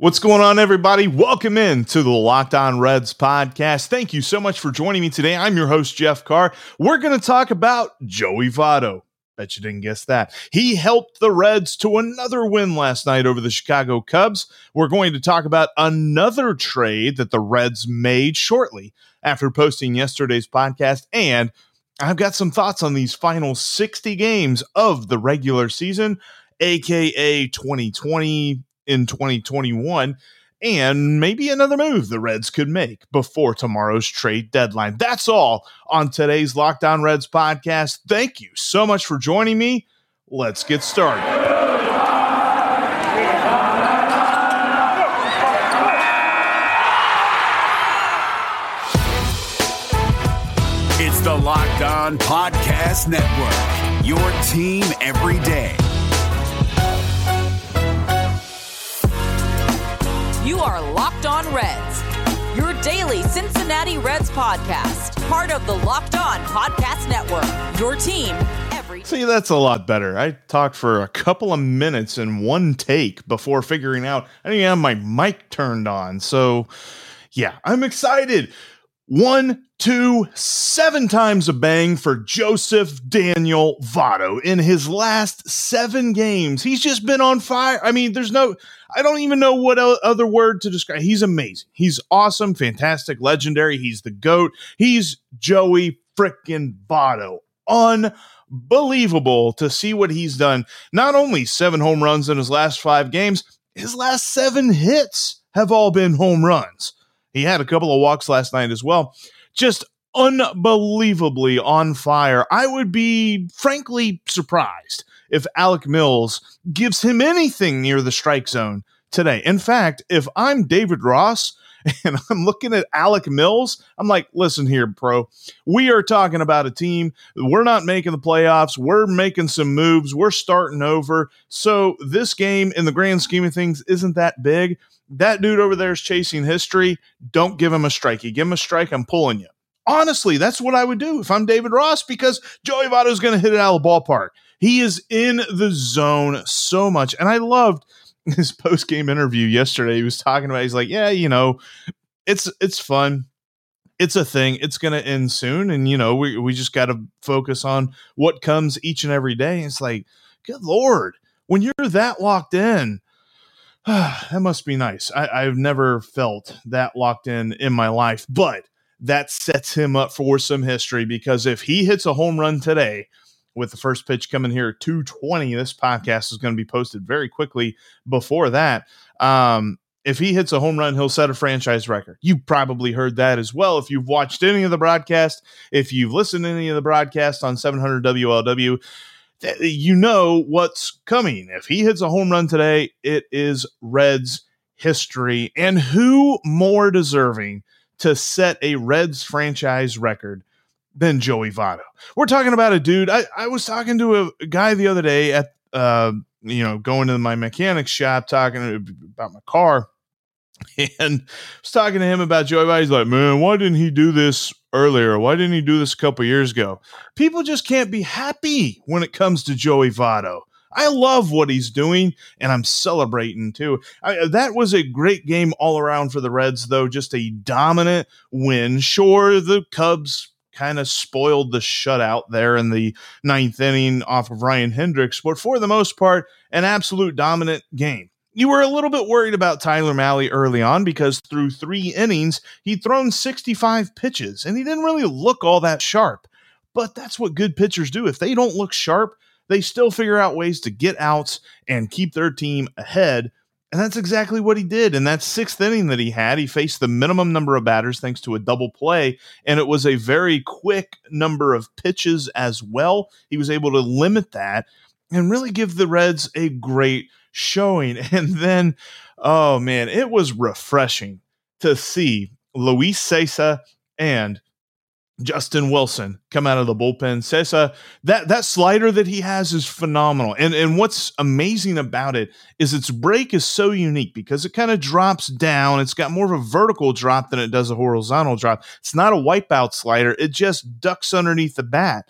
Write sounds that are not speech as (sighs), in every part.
What's going on, everybody? Welcome in to the Locked On Reds podcast. Thank you so much for joining me today. I'm your host, Jeff Carr. We're going to talk about Joey Votto. Bet you didn't guess that. He helped the Reds to another win last night over the Chicago Cubs. We're going to talk about another trade that the Reds made shortly after posting yesterday's podcast. And I've got some thoughts on these final 60 games of the regular season, aka 2020 in 2021 and maybe another move the Reds could make before tomorrow's trade deadline. That's all on today's Locked On Reds podcast. Thank you so much for joining me. Let's get started. It's the Locked On Podcast Network, your team every day. You are Locked On Reds, your daily Cincinnati Reds podcast, part of the Locked On Podcast Network. Your team every See, that's a lot better. I talked for a couple of minutes in one take before figuring out I didn't have my mic turned on. So, yeah, I'm excited. One, two, seven times a bang for Joseph Daniel Votto in his last seven games. He's just been on fire. I mean, there's no, I don't even know what other word to describe. He's amazing. He's awesome, fantastic, legendary. He's the GOAT. He's Joey freaking Votto. Unbelievable to see what he's done. Not only seven home runs in his last five games, his last seven hits have all been home runs. He had a couple of walks last night as well. Just unbelievably on fire. I would be frankly surprised if Alec Mills gives him anything near the strike zone today. In fact, if I'm David Ross (laughs) and I'm looking at Alec Mills, I'm like, listen here, bro. We are talking about a team. We're not making the playoffs. We're making some moves. We're starting over. So this game, in the grand scheme of things, isn't that big. That dude over there is chasing history. Don't give him a strike. You give him a strike, I'm pulling you. Honestly, that's what I would do if I'm David Ross because Joey Votto is going to hit it out of the ballpark. He is in the zone so much. And I loved (laughs) his post game interview yesterday. He was talking about, he's like, yeah, you know, it's it's fun. It's a thing. It's going to end soon. And, you know, we, we just got to focus on what comes each and every day. It's like, good Lord, when you're that locked in, (sighs) that must be nice. I, I've never felt that locked in in my life, but that sets him up for some history because if he hits a home run today, with the first pitch coming here at 220, this podcast is going to be posted very quickly before that. Um, if he hits a home run, he'll set a franchise record. You probably heard that as well. If you've watched any of the broadcast, if you've listened to any of the broadcast on 700 WLW, you know what's coming. If he hits a home run today, it is Reds history. And who more deserving to set a Reds franchise record than Joey Votto? We're talking about a dude. I, I was talking to a guy the other day at, uh, you know, going to my mechanic shop, talking about my car. (laughs) And I was talking to him about Joey Votto. He's like, man, why didn't he do this earlier? Why didn't he do this a couple years ago? People just can't be happy when it comes to Joey Votto. I love what he's doing, and I'm celebrating too. I, that was a great game all around for the Reds, though. Just a dominant win. Sure, the Cubs kind of spoiled the shutout there in the ninth inning off of Ryan Hendrix, but for the most part, an absolute dominant game. You were a little bit worried about Tyler Mahle early on because through three innings, he'd thrown 65 pitches and he didn't really look all that sharp. But that's what good pitchers do. If they don't look sharp, they still figure out ways to get outs and keep their team ahead. And that's exactly what he did. In that sixth inning that he had, he faced the minimum number of batters thanks to a double play. And it was a very quick number of pitches as well. He was able to limit that and really give the Reds a great showing. (laughs) And then, oh man, it was refreshing to see Luis Cessa and Justin Wilson come out of the bullpen. Cessa, uh, that that slider that he has is phenomenal. And and what's amazing about it is its break is so unique because it kind of drops down. It's got more of a vertical drop than it does a horizontal drop. It's not a wipeout slider. It just ducks underneath the bat.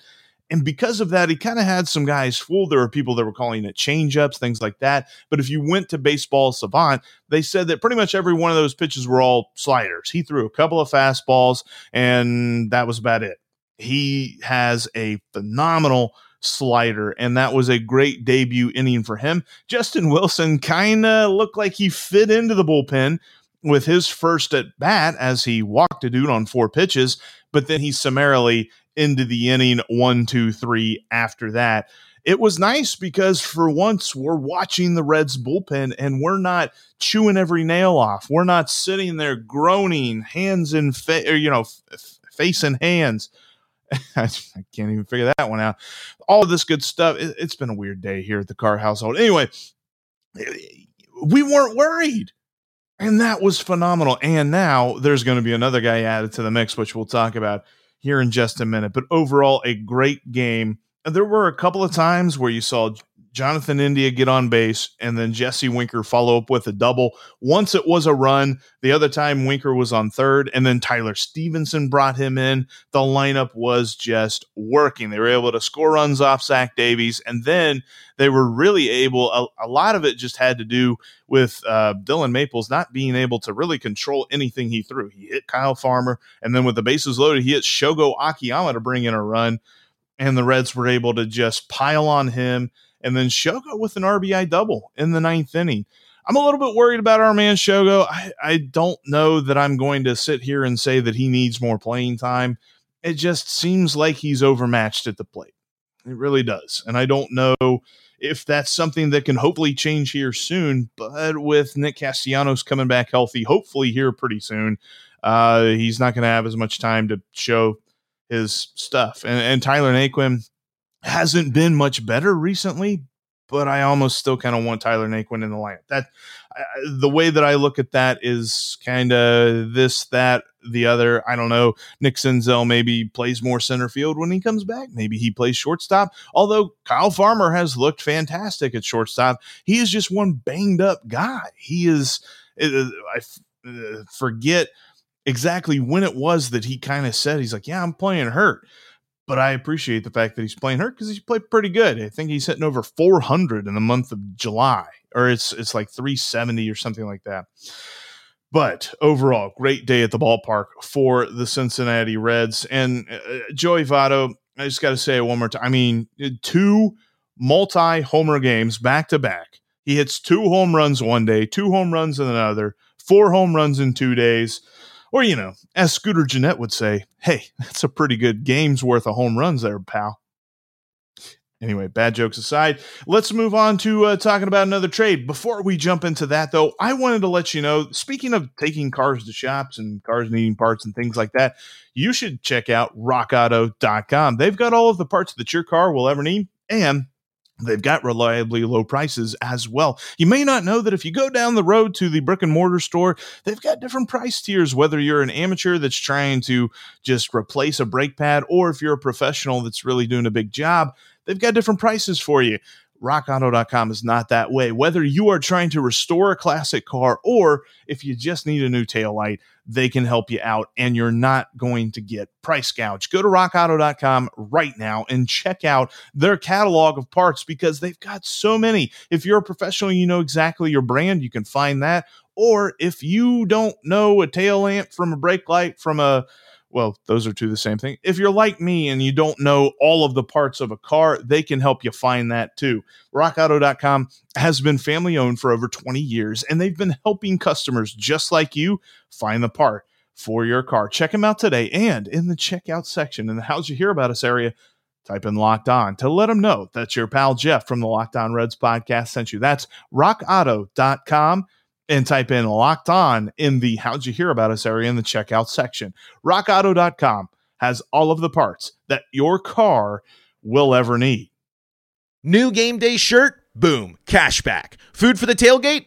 And because of that, he kind of had some guys fooled. There were people that were calling it changeups, things like that. But if you went to Baseball Savant, they said that pretty much every one of those pitches were all sliders. He threw a couple of fastballs, and that was about it. He has a phenomenal slider, and that was a great debut inning for him. Justin Wilson kind of looked like he fit into the bullpen with his first at bat as he walked a dude on four pitches, but then he summarily into the inning one, two, three after that. It was nice because for once we're watching the Reds bullpen and we're not chewing every nail off. We're not sitting there groaning, hands in face, you know, f- face in hands. (laughs) I can't even figure that one out. All this good stuff. It, it's been a weird day here at the Carr household. Anyway, we weren't worried. And that was phenomenal. And now there's going to be another guy added to the mix, which we'll talk about here in just a minute. But overall, a great game. And There were a couple of times where you saw Jonathan India get on base and then Jesse Winker follow up with a double. Once it was a run, the other time Winker was on third, and then Tyler Stephenson brought him in. The lineup was just working. They were able to score runs off Zach Davies, and then they were really able. A, a lot of it just had to do with uh, Dillon Maples not being able to really control anything he threw. He hit Kyle Farmer, and then with the bases loaded, he hit Shogo Akiyama to bring in a run, and the Reds were able to just pile on him and then Shogo with an RBI double in the ninth inning. I'm a little bit worried about our man Shogo. I, I don't know that I'm going to sit here and say that he needs more playing time. It just seems like he's overmatched at the plate. It really does. And I don't know if that's something that can hopefully change here soon. But with Nick Castellanos coming back healthy, hopefully here pretty soon, uh, he's not going to have as much time to show his stuff. And, and Tyler Naquin, hasn't been much better recently, but I almost still kind of want Tyler Naquin in the lineup. That the way that I look at that is kind of this, that, the other. I don't know. Nick Senzel maybe plays more center field when he comes back. Maybe he plays shortstop. Although Kyle Farmer has looked fantastic at shortstop, he is just one banged up guy. He is. Uh, I uh, forget exactly when it was that he kind of said he's like, yeah, I'm playing hurt but I appreciate the fact that he's playing hurt because he's played pretty good. I think he's hitting over 400 in the month of July, or it's it's like 370 or something like that. But overall, great day at the ballpark for the Cincinnati Reds and uh, uh Joey Votto. I just got to say it one more time. I mean, uh, two multi homer games back to back. He hits two home runs one day, two home runs in another, four home runs in two days. Or, you know, as Scooter Gennett would say, hey, (laughs) that's a pretty good game's worth of home runs there, pal. Anyway, bad jokes aside, let's move on to uh, talking about another trade. Before we jump into that, though, I wanted to let you know speaking of taking cars to shops and cars needing parts and things like that, you should check out rockauto.com. They've got all of the parts that your car will ever need, and They've got reliably low prices as well. You may not know that if you go down the road to the brick and mortar store, they've got different price tiers, whether you're an amateur that's trying to just replace a brake pad or if you're a professional that's really doing a big job, they've got different prices for you. rockauto.com is not that way. Whether you are trying to restore a classic car or if you just need a new tail light, they can help you out and you're not going to get price gouge. Go to rockauto.com right now and check out their catalog of parts because they've got so many. If you're a professional, you know exactly your brand, you can find that. Or if you don't know a tail lamp from a brake light from a well, those are two the same thing. If you're like me and you don't know all of the parts of a car, they can help you find that too. RockAuto.com has been family owned for over 20 years, and they've been helping customers just like you find the part for your car. Check them out today. And in the checkout section in the How'd You Hear About Us area, type in Locked On to let them know that your pal Jeff from the Locked On Reds podcast sent you. That's rockauto.com and type in locked on in the how'd you hear about us area in the checkout section. RockAuto.com has all of the parts that your car will ever need. New game day shirt? Boom, cashback. Food for the tailgate?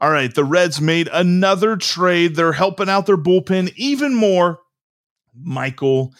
All right, the Reds made another trade. They're helping out their bullpen even more. Mychal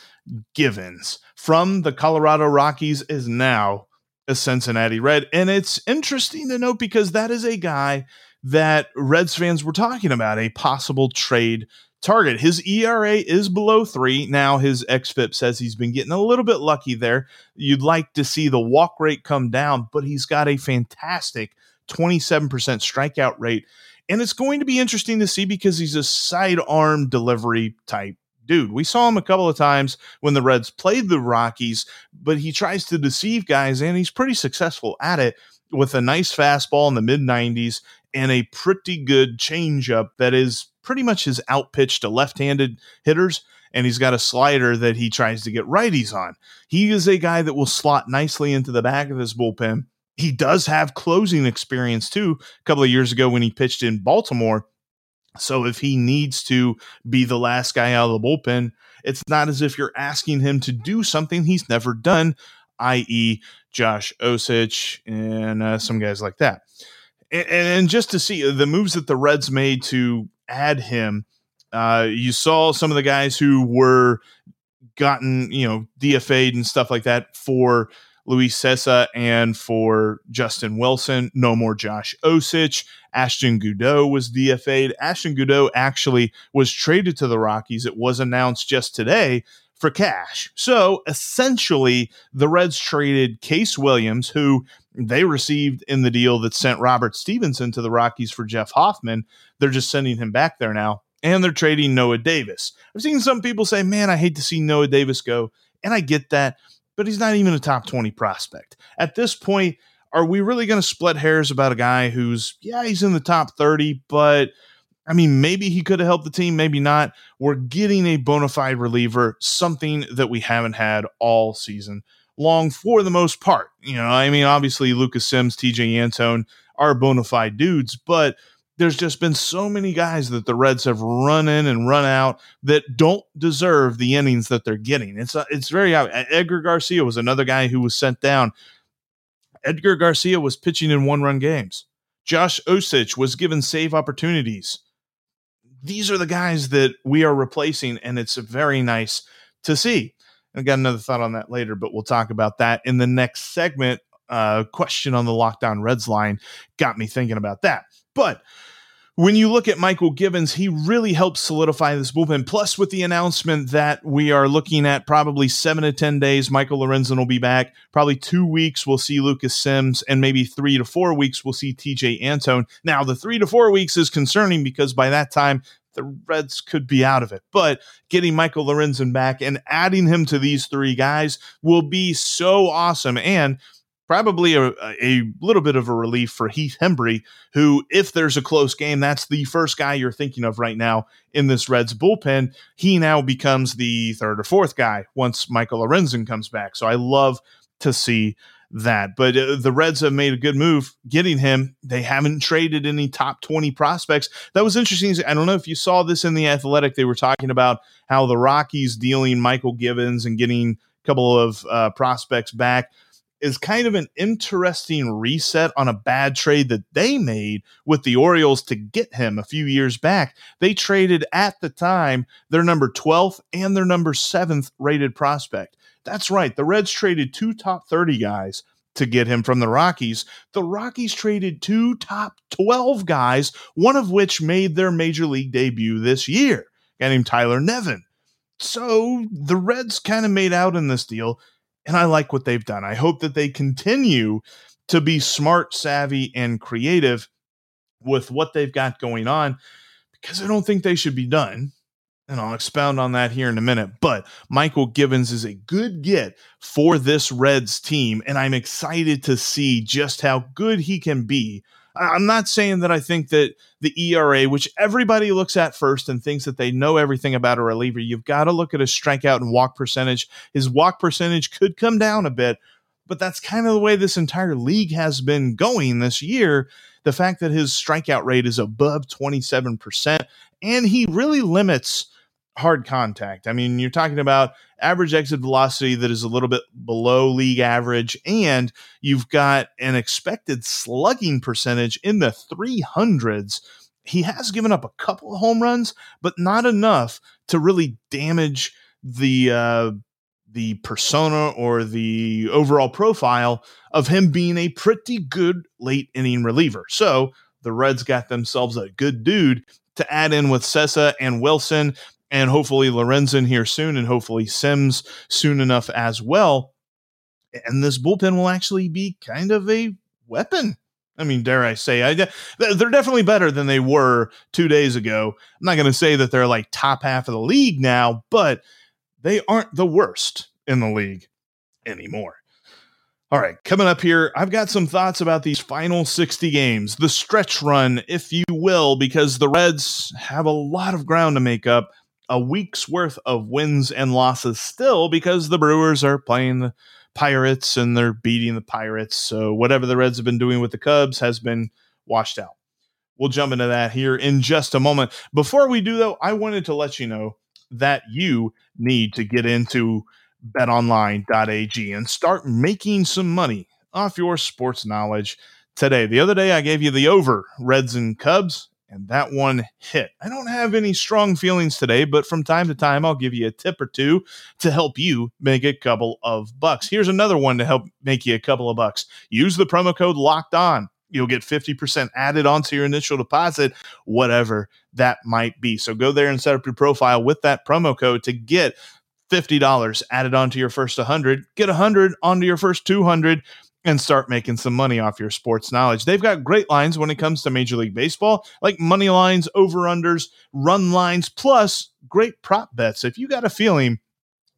Givens from the Colorado Rockies is now a Cincinnati Red. And it's interesting to note because that is a guy that Reds fans were talking about, a possible trade target. His ERA is below three. Now his XFIP says he's been getting a little bit lucky there. You'd like to see the walk rate come down, but he's got a fantastic 27% strikeout rate. And it's going to be interesting to see because he's a sidearm delivery type dude. We saw him a couple of times when the Reds played the Rockies, but he tries to deceive guys and he's pretty successful at it with a nice fastball in the mid 90s and a pretty good changeup that is pretty much his outpitch to left handed hitters. And he's got a slider that he tries to get righties on. He is a guy that will slot nicely into the back of his bullpen he does have closing experience too. A couple of years ago when he pitched in Baltimore. So if he needs to be the last guy out of the bullpen, it's not as if you're asking him to do something he's never done, i.e., Josh Osich and uh, some guys like that. And, and, just to see the moves that the Reds made to add him, uh, you saw some of the guys who were gotten, you know, DFA'd and stuff like that for Luis Cessa and for Justin Wilson. No more Josh Osich. Ashton Goudeau was DFA'd. Ashton Goudeau actually was traded to the Rockies. It was announced just today for cash. So essentially, the Reds traded Case Williams, who they received in the deal that sent Robert Stephenson to the Rockies for Jeff Hoffman. They're just sending him back there now. And they're trading Noah Davis. I've seen some people say, man, I hate to see Noah Davis go. And I get that but he's not even a top 20 prospect. At this point, are we really going to split hairs about a guy who's, yeah, he's in the top 30, but I mean, maybe he could have helped the team, maybe not. We're getting a bona fide reliever, something that we haven't had all season long for the most part. You know, I mean, obviously, Lucas Sims, Tejay Antone are bona fide dudes, but there's just been so many guys that the Reds have run in and run out that don't deserve the innings that they're getting. It's uh, it's very Edgar Garcia was another guy who was sent down. Edgar Garcia was pitching in one run games. Josh Osich was given save opportunities. These are the guys that we are replacing, and it's very nice to see. I got another thought on that later, but we'll talk about that in the next segment. Uh, question on the Locked On Reds line got me thinking about that. But when you look at Mychal Givens, he really helps solidify this bullpen. Plus, with the announcement that we are looking at probably seven to 10 days, Michael Lorenzen will be back. Probably two weeks, we'll see Lucas Sims, and maybe three to four weeks, we'll see Tejay Antone. Now, the three to four weeks is concerning because by that time, the Reds could be out of it. But getting Michael Lorenzen back and adding him to these three guys will be so awesome. And probably a, a little bit of a relief for Heath Hembree, who, if there's a close game, that's the first guy you're thinking of right now in this Reds bullpen. He now becomes the third or fourth guy once Michael Lorenzen comes back. So I love to see that. But uh, the Reds have made a good move getting him. They haven't traded any top 20 prospects. That was interesting. I don't know if you saw this in the Athletic. They were talking about how the Rockies dealing Mychal Givens and getting a couple of uh, prospects back is kind of an interesting reset on a bad trade that they made with the Orioles to get him a few years back. They traded at the time their number 12th and their number 7th rated prospect. That's right. The Reds traded two top 30 guys to get him from the Rockies. The Rockies traded two top 12 guys, one of which made their major league debut this year, a guy named Tyler Nevin. So the Reds kind of made out in this deal, and I like what they've done. I hope that they continue to be smart, savvy, and creative with what they've got going on because I don't think they should be done and I'll expound on that here in a minute. But Mychal Givens is a good get for this Reds team, and I'm excited to see just how good he can be. I'm not saying that I think that the ERA, which everybody looks at first and thinks that they know everything about a reliever, you've got to look at his strikeout and walk percentage. His walk percentage could come down a bit, but that's kind of the way this entire league has been going this year. The fact that his strikeout rate is above 27%, and he really limits hard contact. I mean, you're talking about average exit velocity that is a little bit below league average, and you've got an expected slugging percentage in the 300s. He has given up a couple of home runs, but not enough to really damage the uh, the persona or the overall profile of him being a pretty good late inning reliever. So the Reds got themselves a good dude to add in with Cessa and Wilson and hopefully Lorenzen here soon, and hopefully Sims soon enough as well. And this bullpen will actually be kind of a weapon. I mean, dare I say, I, they're definitely better than they were two days ago. I'm not going to say that they're like top half of the league now, but they aren't the worst in the league anymore. All right, coming up here, I've got some thoughts about these final 60 games, the stretch run, if you will, because the Reds have a lot of ground to make up a week's worth of wins and losses still because the Brewers are playing the Pirates and they're beating the Pirates. So whatever the Reds have been doing with the Cubs has been washed out. We'll jump into that here in just a moment. Before we do, though, I wanted to let you know that you need to get into betonline.ag and start making some money off your sports knowledge today. The other day, I gave you the over Reds and Cubs and that one hit. I don't have any strong feelings today, but from time to time, I'll give you a tip or two to help you make a couple of bucks. Here's another one to help make you a couple of bucks. Use the promo code locked on. You'll get 50% added onto your initial deposit, whatever that might be. So go there and set up your profile with that promo code to get $50 added onto your first 100, get 100 onto your first 200 and start making some money off your sports knowledge. They've got great lines when it comes to Major League Baseball, like money lines, over unders, run lines, plus great prop bets. If you got a feeling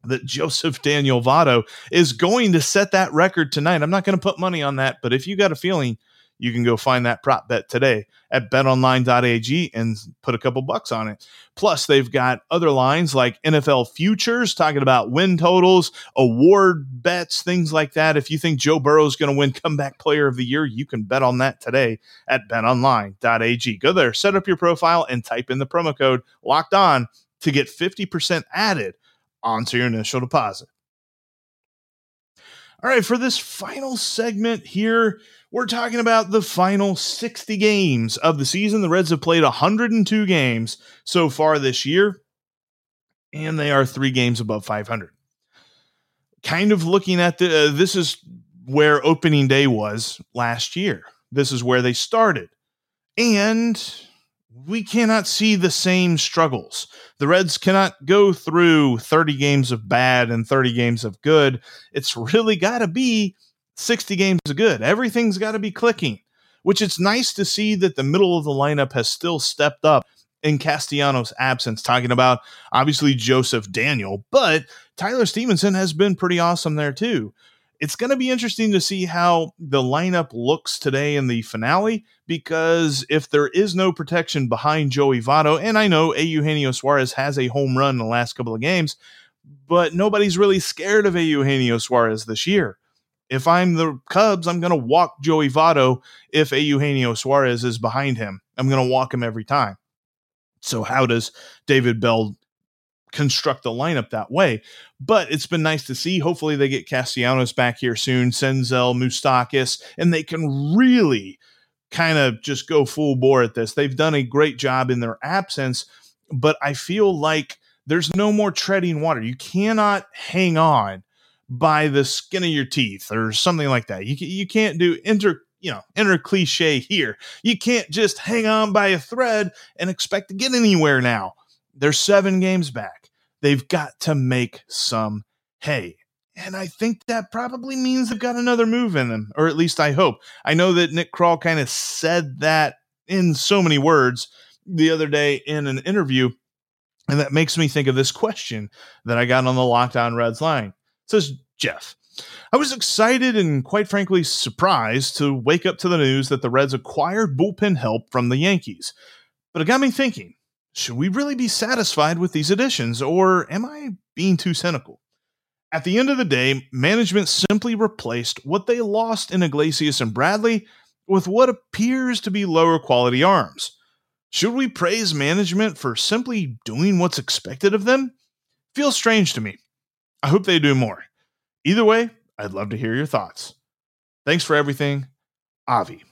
that Joseph Daniel Votto is going to set that record tonight, I'm not going to put money on that, but if you got a feeling you can go find that prop bet today at betonline.ag and put a couple bucks on it. Plus, they've got other lines like NFL futures, talking about win totals, award bets, things like that. If you think Joe Burrow is going to win comeback player of the year, you can bet on that today at betonline.ag. Go there, set up your profile, and type in the promo code locked on to get 50% added onto your initial deposit. All right, for this final segment here, we're talking about the final 60 games of the season. The Reds have played 102 games so far this year, and they are three games above 500. Kind of looking at the, uh, this is where opening day was last year. This is where they started. And we cannot see the same struggles. The Reds cannot go through 30 games of bad and 30 games of good. It's really got to be 60 games of good. Everything's got to be clicking, which it's nice to see that the middle of the lineup has still stepped up in Castellanos' absence, talking about obviously Joseph Daniel, but Tyler Stephenson has been pretty awesome there too. It's going to be interesting to see how the lineup looks today in the finale because if there is no protection behind Joey Votto, and I know Eugenio Suarez has a home run in the last couple of games, but nobody's really scared of Eugenio Suarez this year If I'm the Cubs, I'm going to walk Joey Votto if Eugenio Suarez is behind him. I'm going to walk him every time. So, how does David Bell construct the lineup that way? But it's been nice to see. Hopefully, they get Castellanos back here soon, Senzel, Moustakas, and they can really kind of just go full bore at this. They've done a great job in their absence, but I feel like there's no more treading water. You cannot hang on by the skin of your teeth or something like that. You you can't do inter you know enter cliche here. You can't just hang on by a thread and expect to get anywhere now. They're seven games back. They've got to make some hay. And I think that probably means they've got another move in them, or at least I hope. I know that Nick Krall kind of said that in so many words the other day in an interview. And that makes me think of this question that I got on the Locked On Reds line. It says, Jeff, I was excited and quite frankly surprised to wake up to the news that the Reds acquired bullpen help from the Yankees. But it got me thinking should we really be satisfied with these additions, or am I being too cynical? At the end of the day, management simply replaced what they lost in Iglesias and Bradley with what appears to be lower quality arms. Should we praise management for simply doing what's expected of them? Feels strange to me. I hope they do more. Either way, I'd love to hear your thoughts. Thanks for everything, Avi.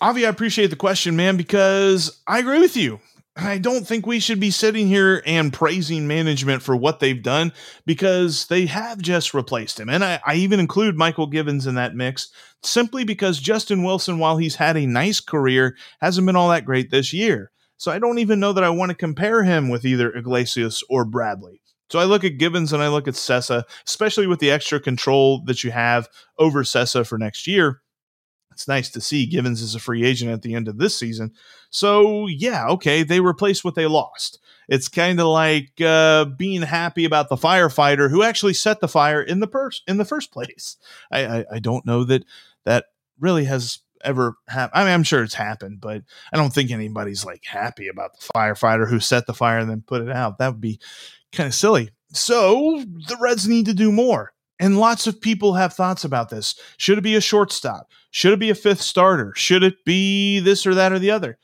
Avi, I appreciate the question, man, because I agree with you. I don't think we should be sitting here and praising management for what they've done because they have just replaced him. And I, I, even include Mychal Givens in that mix simply because Justin Wilson, while he's had a nice career, hasn't been all that great this year. So I don't even know that I want to compare him with either Iglesias or Bradley. So I look at Givens and I look at Cessa, especially with the extra control that you have over Cessa for next year. It's nice to see Givens is a free agent at the end of this season. So yeah, okay, they replaced what they lost. It's kind of like uh, being happy about the firefighter who actually set the fire in the pers- in the first place. I, I, I don't know that that really has ever happened. I mean, I'm sure it's happened, but I don't think anybody's like happy about the firefighter who set the fire and then put it out. That would be kind of silly. So the Reds need to do more. And lots of people have thoughts about this. Should it be a shortstop? Should it be a fifth starter? Should it be this or that or the other?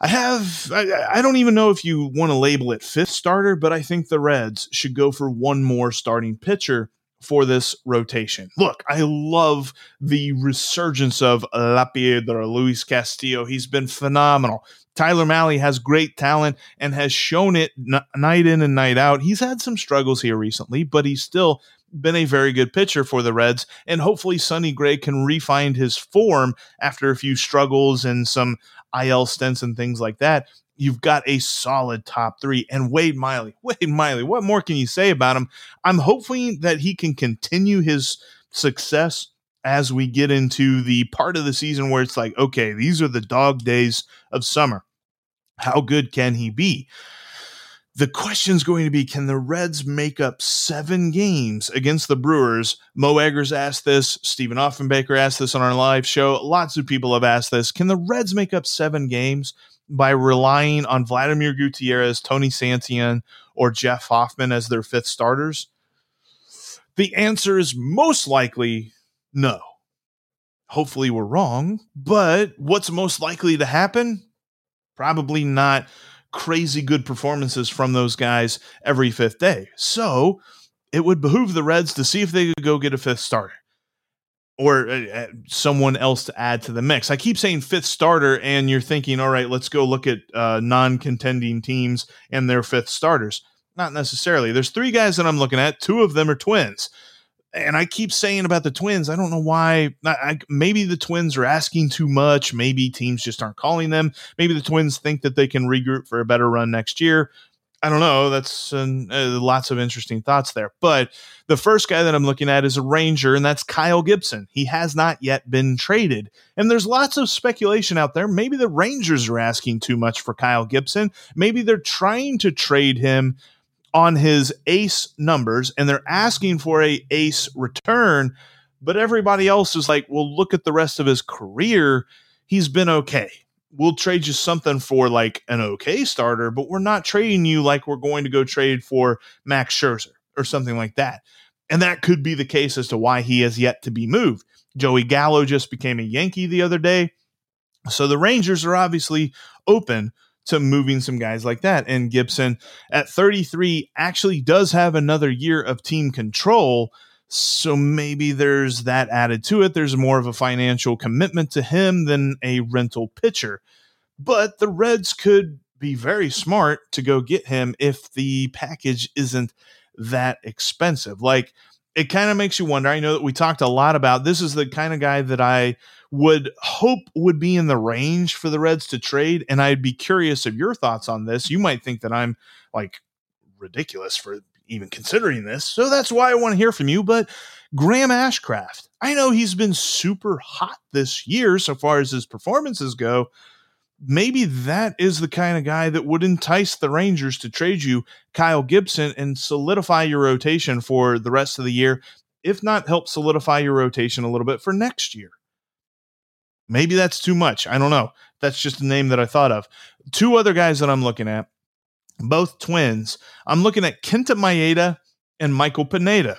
I have, I, I don't even know if you want to label it fifth starter, but I think the Reds should go for one more starting pitcher for this rotation. Look, I love the resurgence of La Piedra, Luis Castillo. He's been phenomenal. Tyler Mahle has great talent and has shown it n- night in and night out. He's had some struggles here recently, but he's still been a very good pitcher for the Reds. And hopefully, Sonny Gray can refine his form after a few struggles and some IL stints and things like that you've got a solid top three. And Wade Miley, (laughs) Wade Miley, what more can you say about him? I'm hoping that he can continue his success as we get into the part of the season where it's like, okay, these are the dog days of summer. How good can he be? The question's going to be can the Reds make up seven games against the Brewers? Mo Eggers asked this. Stephen Offenbaker asked this on our live show. Lots of people have asked this. Can the Reds make up seven games? by relying on Vladimir Gutierrez, Tony Santillan, or Jeff Hoffman as their fifth starters? The answer is most likely no. Hopefully, we're wrong, but what's most likely to happen? Probably not crazy good performances from those guys every fifth day. So it would behoove the Reds to see if they could go get a fifth starter or uh, uh, someone else to add to the mix. I keep saying fifth starter, and you're thinking, all right, let's go look at uh, non contending teams and their fifth starters. Not necessarily. There's three guys that I'm looking at, two of them are twins. And I keep saying about the twins, I don't know why. I, maybe the twins are asking too much. Maybe teams just aren't calling them. Maybe the twins think that they can regroup for a better run next year. I don't know. That's uh, lots of interesting thoughts there. But the first guy that I'm looking at is a Ranger, and that's Kyle Gibson. He has not yet been traded. And there's lots of speculation out there. Maybe the Rangers are asking too much for Kyle Gibson. Maybe they're trying to trade him on his ace numbers and they're asking for a ace return. But everybody else is like, well, look at the rest of his career. He's been okay we'll trade you something for like an okay starter, but we're not trading you like we're going to go trade for Max Scherzer or something like that. And that could be the case as to why he has yet to be moved. Joey Gallo just became a Yankee the other day. So the Rangers are obviously open to moving some guys like that. And Gibson at 33 actually does have another year of team control. So maybe there's that added to it. There's more of a financial commitment to him than a rental pitcher. But the Reds could be very smart to go get him if the package isn't that expensive. Like it kind of makes you wonder. I know that we talked a lot about this is the kind of guy that I would hope would be in the range for the Reds to trade. And I'd be curious of your thoughts on this. You might think that I'm like ridiculous for even considering this. So that's why I want to hear from you. But Graham Ashcraft, I know he's been super hot this year so far as his performances go. Maybe that is the kind of guy that would entice the Rangers to trade you Kyle Gibson and solidify your rotation for the rest of the year, if not help solidify your rotation a little bit for next year. Maybe that's too much. I don't know. That's just a name that I thought of. Two other guys that I'm looking at, both twins. I'm looking at Kenta Maeda and Michael Pineda.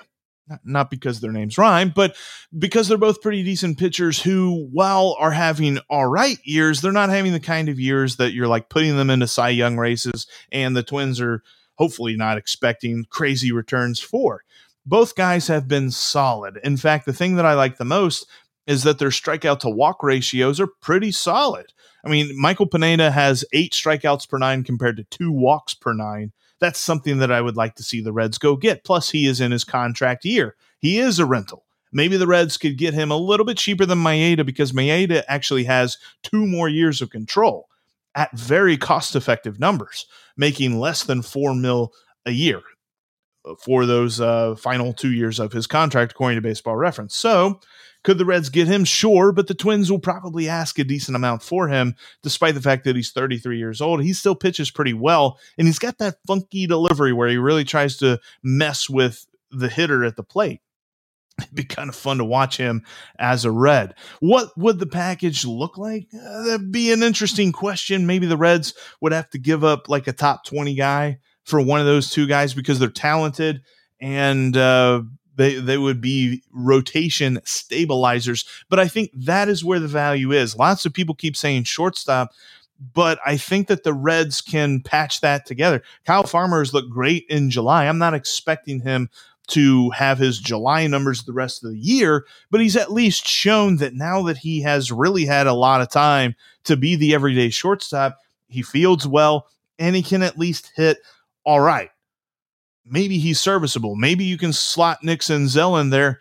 Not because their names rhyme, but because they're both pretty decent pitchers who, while are having all right years, they're not having the kind of years that you're like putting them into Cy Young races, and the Twins are hopefully not expecting crazy returns for. Both guys have been solid. In fact, the thing that I like the most is that their strikeout to walk ratios are pretty solid. I mean, Michael Pineda has eight strikeouts per nine compared to two walks per nine. That's something that I would like to see the Reds go get. Plus, he is in his contract year. He is a rental. Maybe the Reds could get him a little bit cheaper than Maeda because Maeda actually has two more years of control at very cost effective numbers, making less than four mil a year for those uh, final two years of his contract, according to baseball reference. So could the Reds get him? Sure, but the Twins will probably ask a decent amount for him, despite the fact that he's 33 years old. He still pitches pretty well, and he's got that funky delivery where he really tries to mess with the hitter at the plate. It'd be kind of fun to watch him as a Red. What would the package look like? Uh, that'd be an interesting question. Maybe the Reds would have to give up like a top 20 guy for one of those two guys because they're talented and uh, they they would be rotation stabilizers. But I think that is where the value is. Lots of people keep saying shortstop, but I think that the Reds can patch that together. Kyle Farmer's looked great in July. I'm not expecting him to have his July numbers the rest of the year, but he's at least shown that now that he has really had a lot of time to be the everyday shortstop, he fields well and he can at least hit all right maybe he's serviceable. Maybe you can slot Nixon Senzel in there.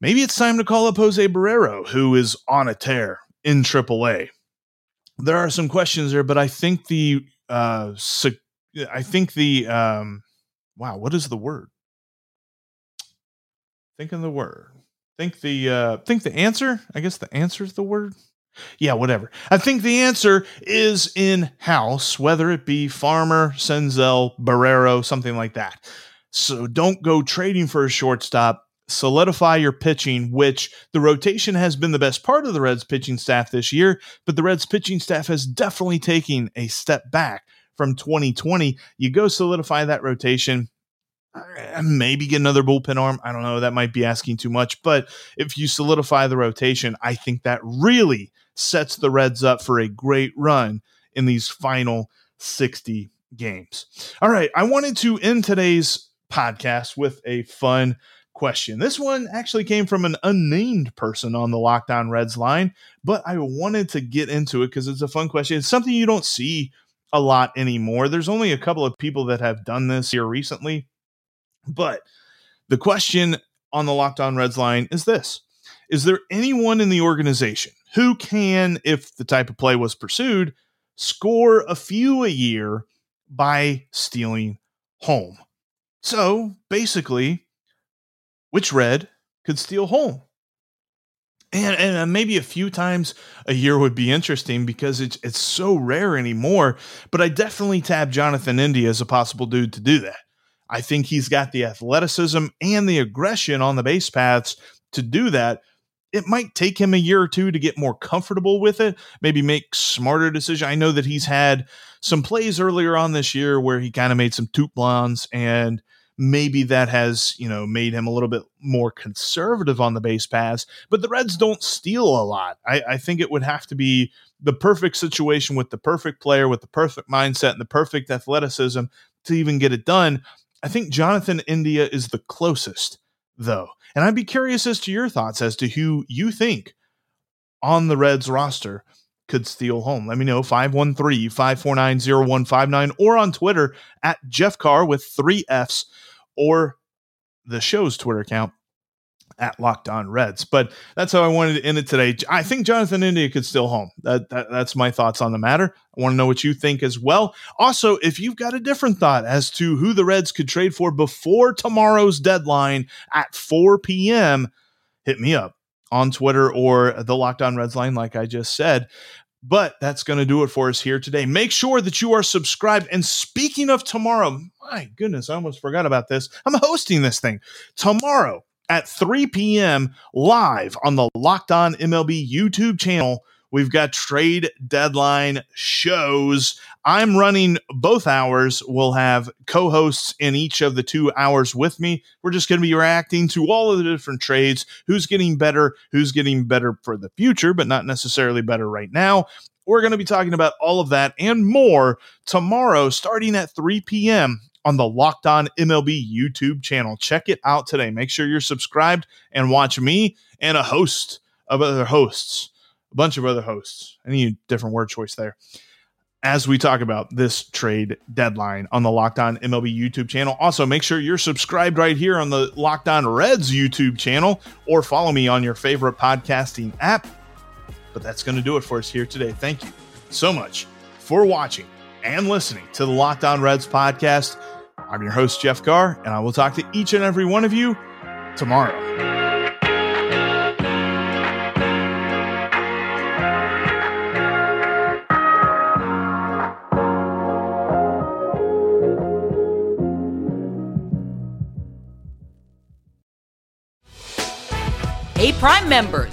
Maybe it's time to call up Jose Barrero, who is on a tear in AAA. There are some questions there, but I think the uh, I think the um, wow, what is the word? Think of the word. Think the uh, think the answer. I guess the answer is the word. Yeah, whatever. I think the answer is in house, whether it be Farmer, Senzel, Barrero, something like that. So don't go trading for a shortstop. Solidify your pitching, which the rotation has been the best part of the Reds pitching staff this year, but the Reds pitching staff has definitely taken a step back from 2020. You go solidify that rotation, uh, maybe get another bullpen arm. I don't know. That might be asking too much. But if you solidify the rotation, I think that really sets the Reds up for a great run in these final 60 games. All right, I wanted to end today's podcast with a fun question. This one actually came from an unnamed person on the Locked On Reds line, but I wanted to get into it because it's a fun question. It's something you don't see a lot anymore. There's only a couple of people that have done this here recently, but the question on the Locked On Reds line is this Is there anyone in the organization who can, if the type of play was pursued, score a few a year by stealing home. So basically, which red could steal home? And, and uh, maybe a few times a year would be interesting because it's it's so rare anymore. But I definitely tab Jonathan India as a possible dude to do that. I think he's got the athleticism and the aggression on the base paths to do that it might take him a year or two to get more comfortable with it, maybe make smarter decisions. I know that he's had some plays earlier on this year where he kind of made some TOOTBLANs and maybe that has, you know, made him a little bit more conservative on the base paths, but the Reds don't steal a lot. I, I think it would have to be the perfect situation with the perfect player, with the perfect mindset and the perfect athleticism to even get it done. I think Jonathan India is the closest, though. And I'd be curious as to your thoughts as to who you think on the Reds roster could steal home. Let me know 513 549 0159 or on Twitter at Jeff Carr with three F's or the show's Twitter account at Locked On Reds. But that's how I wanted to end it today. I think Jonathan India could still home. That, that, that's my thoughts on the matter. I want to know what you think as well. Also, if you've got a different thought as to who the Reds could trade for before tomorrow's deadline at 4 p.m., hit me up on Twitter or the Locked On Reds line, like I just said. But that's going to do it for us here today. Make sure that you are subscribed. And speaking of tomorrow, my goodness, I almost forgot about this. I'm hosting this thing tomorrow at 3 p.m. live on the Locked On MLB YouTube channel. We've got trade deadline shows. I'm running both hours. We'll have co hosts in each of the two hours with me. We're just going to be reacting to all of the different trades who's getting better, who's getting better for the future, but not necessarily better right now. We're going to be talking about all of that and more tomorrow, starting at 3 p.m on the Locked On MLB YouTube channel. Check it out today. Make sure you're subscribed and watch me and a host of other hosts, a bunch of other hosts. I need a different word choice there. As we talk about this trade deadline on the Locked On MLB YouTube channel. Also, make sure you're subscribed right here on the Locked On Reds YouTube channel or follow me on your favorite podcasting app. But that's going to do it for us here today. Thank you so much for watching and listening to the Locked On Reds podcast. I'm your host, Jeff Carr, and I will talk to each and every one of you tomorrow. Hey, Prime members,